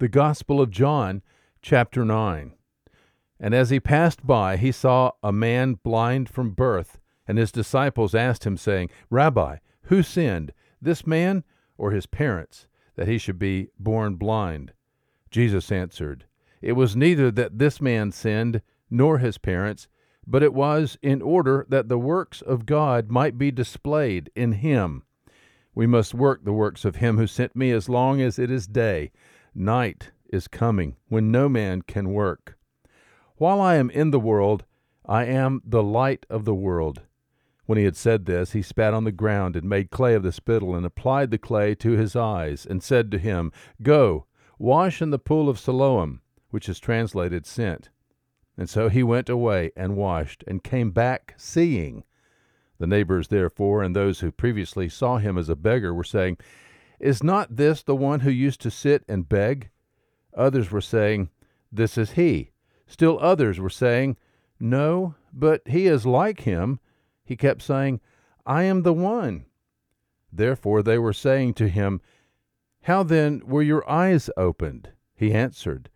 The Gospel of John, chapter 9. And as he passed by, he saw a man blind from birth, and his disciples asked him, saying, Rabbi, who sinned, this man or his parents, that he should be born blind? Jesus answered, It was neither that this man sinned, nor his parents, but it was in order that the works of God might be displayed in him. We must work the works of him who sent me as long as it is day. Night is coming when no man can work. While I am in the world, I am the light of the world. When he had said this, he spat on the ground and made clay of the spittle and applied the clay to his eyes and said to him, Go, wash in the pool of Siloam, which is translated sent. And so he went away and washed and came back seeing. The neighbors, therefore, and those who previously saw him as a beggar were saying, Is not this the one who used to sit and beg? Others were saying, This is he. Still others were saying, No, but he is like him. He kept saying, I am the one. Therefore they were saying to him, How then were your eyes opened? He answered,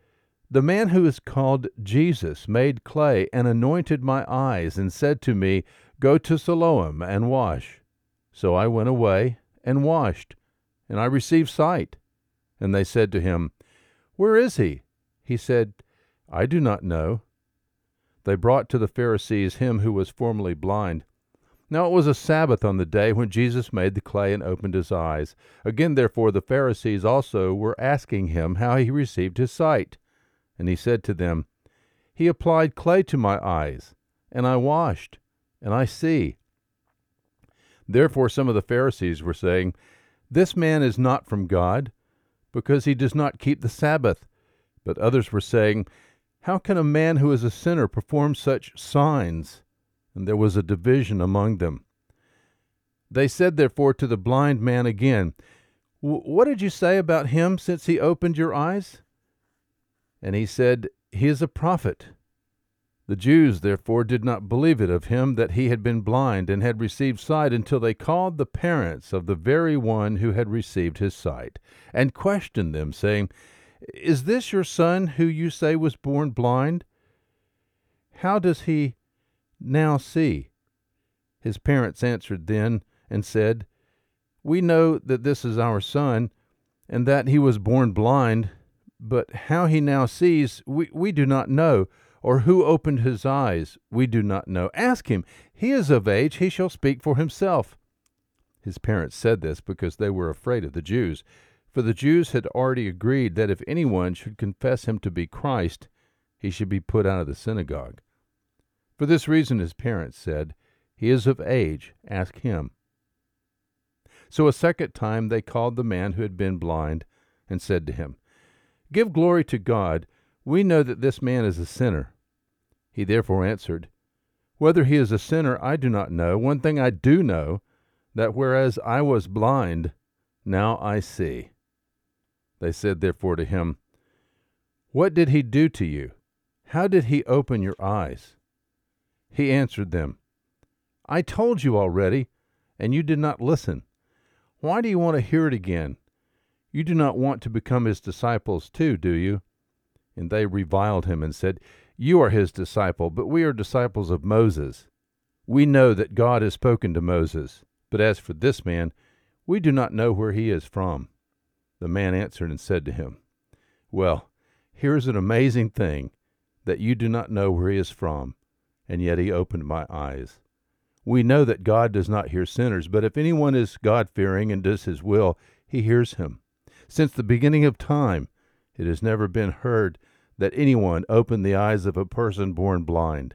The man who is called Jesus made clay and anointed my eyes and said to me, Go to Siloam and wash. So I went away and washed, and I received sight. And they said to him, Where is he? He said, I do not know. They brought to the Pharisees him who was formerly blind. Now it was a Sabbath on the day when Jesus made the clay and opened his eyes. Again, therefore, the Pharisees also were asking him how he received his sight. And he said to them, He applied clay to my eyes, and I washed and I see. Therefore, some of the Pharisees were saying, This man is not from God, because he does not keep the Sabbath. But others were saying, How can a man who is a sinner perform such signs? And there was a division among them. They said, therefore, to the blind man again, What did you say about him since he opened your eyes? And he said, He is a prophet. The Jews therefore did not believe it of him that he had been blind and had received sight until they called the parents of the very one who had received his sight, and questioned them, saying, Is this your son who you say was born blind? How does he now see? His parents answered then and said, We know that this is our son, and that he was born blind, but how he now sees we, we do not know or who opened his eyes, we do not know. Ask him. He is of age, he shall speak for himself. His parents said this because they were afraid of the Jews, for the Jews had already agreed that if anyone should confess him to be Christ, he should be put out of the synagogue. For this reason his parents said, He is of age, ask him. So a second time they called the man who had been blind, and said to him, Give glory to God. We know that this man is a sinner. He therefore answered, Whether he is a sinner, I do not know. One thing I do know, that whereas I was blind, now I see. They said therefore to him, What did he do to you? How did he open your eyes? He answered them, I told you already, and you did not listen. Why do you want to hear it again? You do not want to become his disciples too, do you? And they reviled him and said, you are his disciple, but we are disciples of Moses. We know that God has spoken to Moses, but as for this man, we do not know where he is from. The man answered and said to him, Well, here is an amazing thing that you do not know where he is from, and yet he opened my eyes. We know that God does not hear sinners, but if anyone is God fearing and does his will, he hears him. Since the beginning of time, it has never been heard that anyone opened the eyes of a person born blind.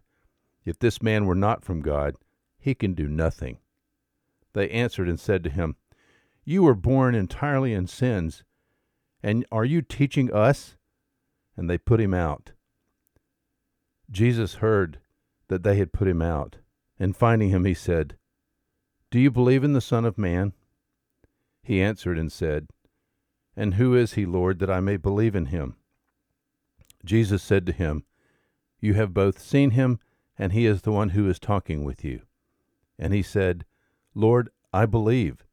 If this man were not from God, he can do nothing. They answered and said to him, You were born entirely in sins, and are you teaching us? And they put him out. Jesus heard that they had put him out, and finding him, he said, Do you believe in the Son of Man? He answered and said, And who is he, Lord, that I may believe in him? Jesus said to him, You have both seen him, and he is the one who is talking with you. And he said, Lord, I believe.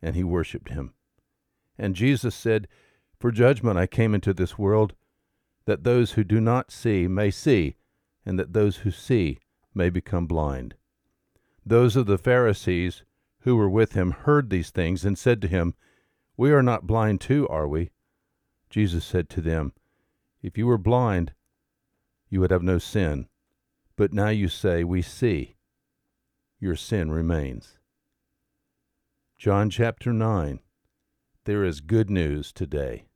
And he worshipped him. And Jesus said, For judgment I came into this world, that those who do not see may see, and that those who see may become blind. Those of the Pharisees who were with him heard these things and said to him, We are not blind too, are we? Jesus said to them, If you were blind, you would have no sin. But now you say, We see. Your sin remains. John chapter 9. There is good news today.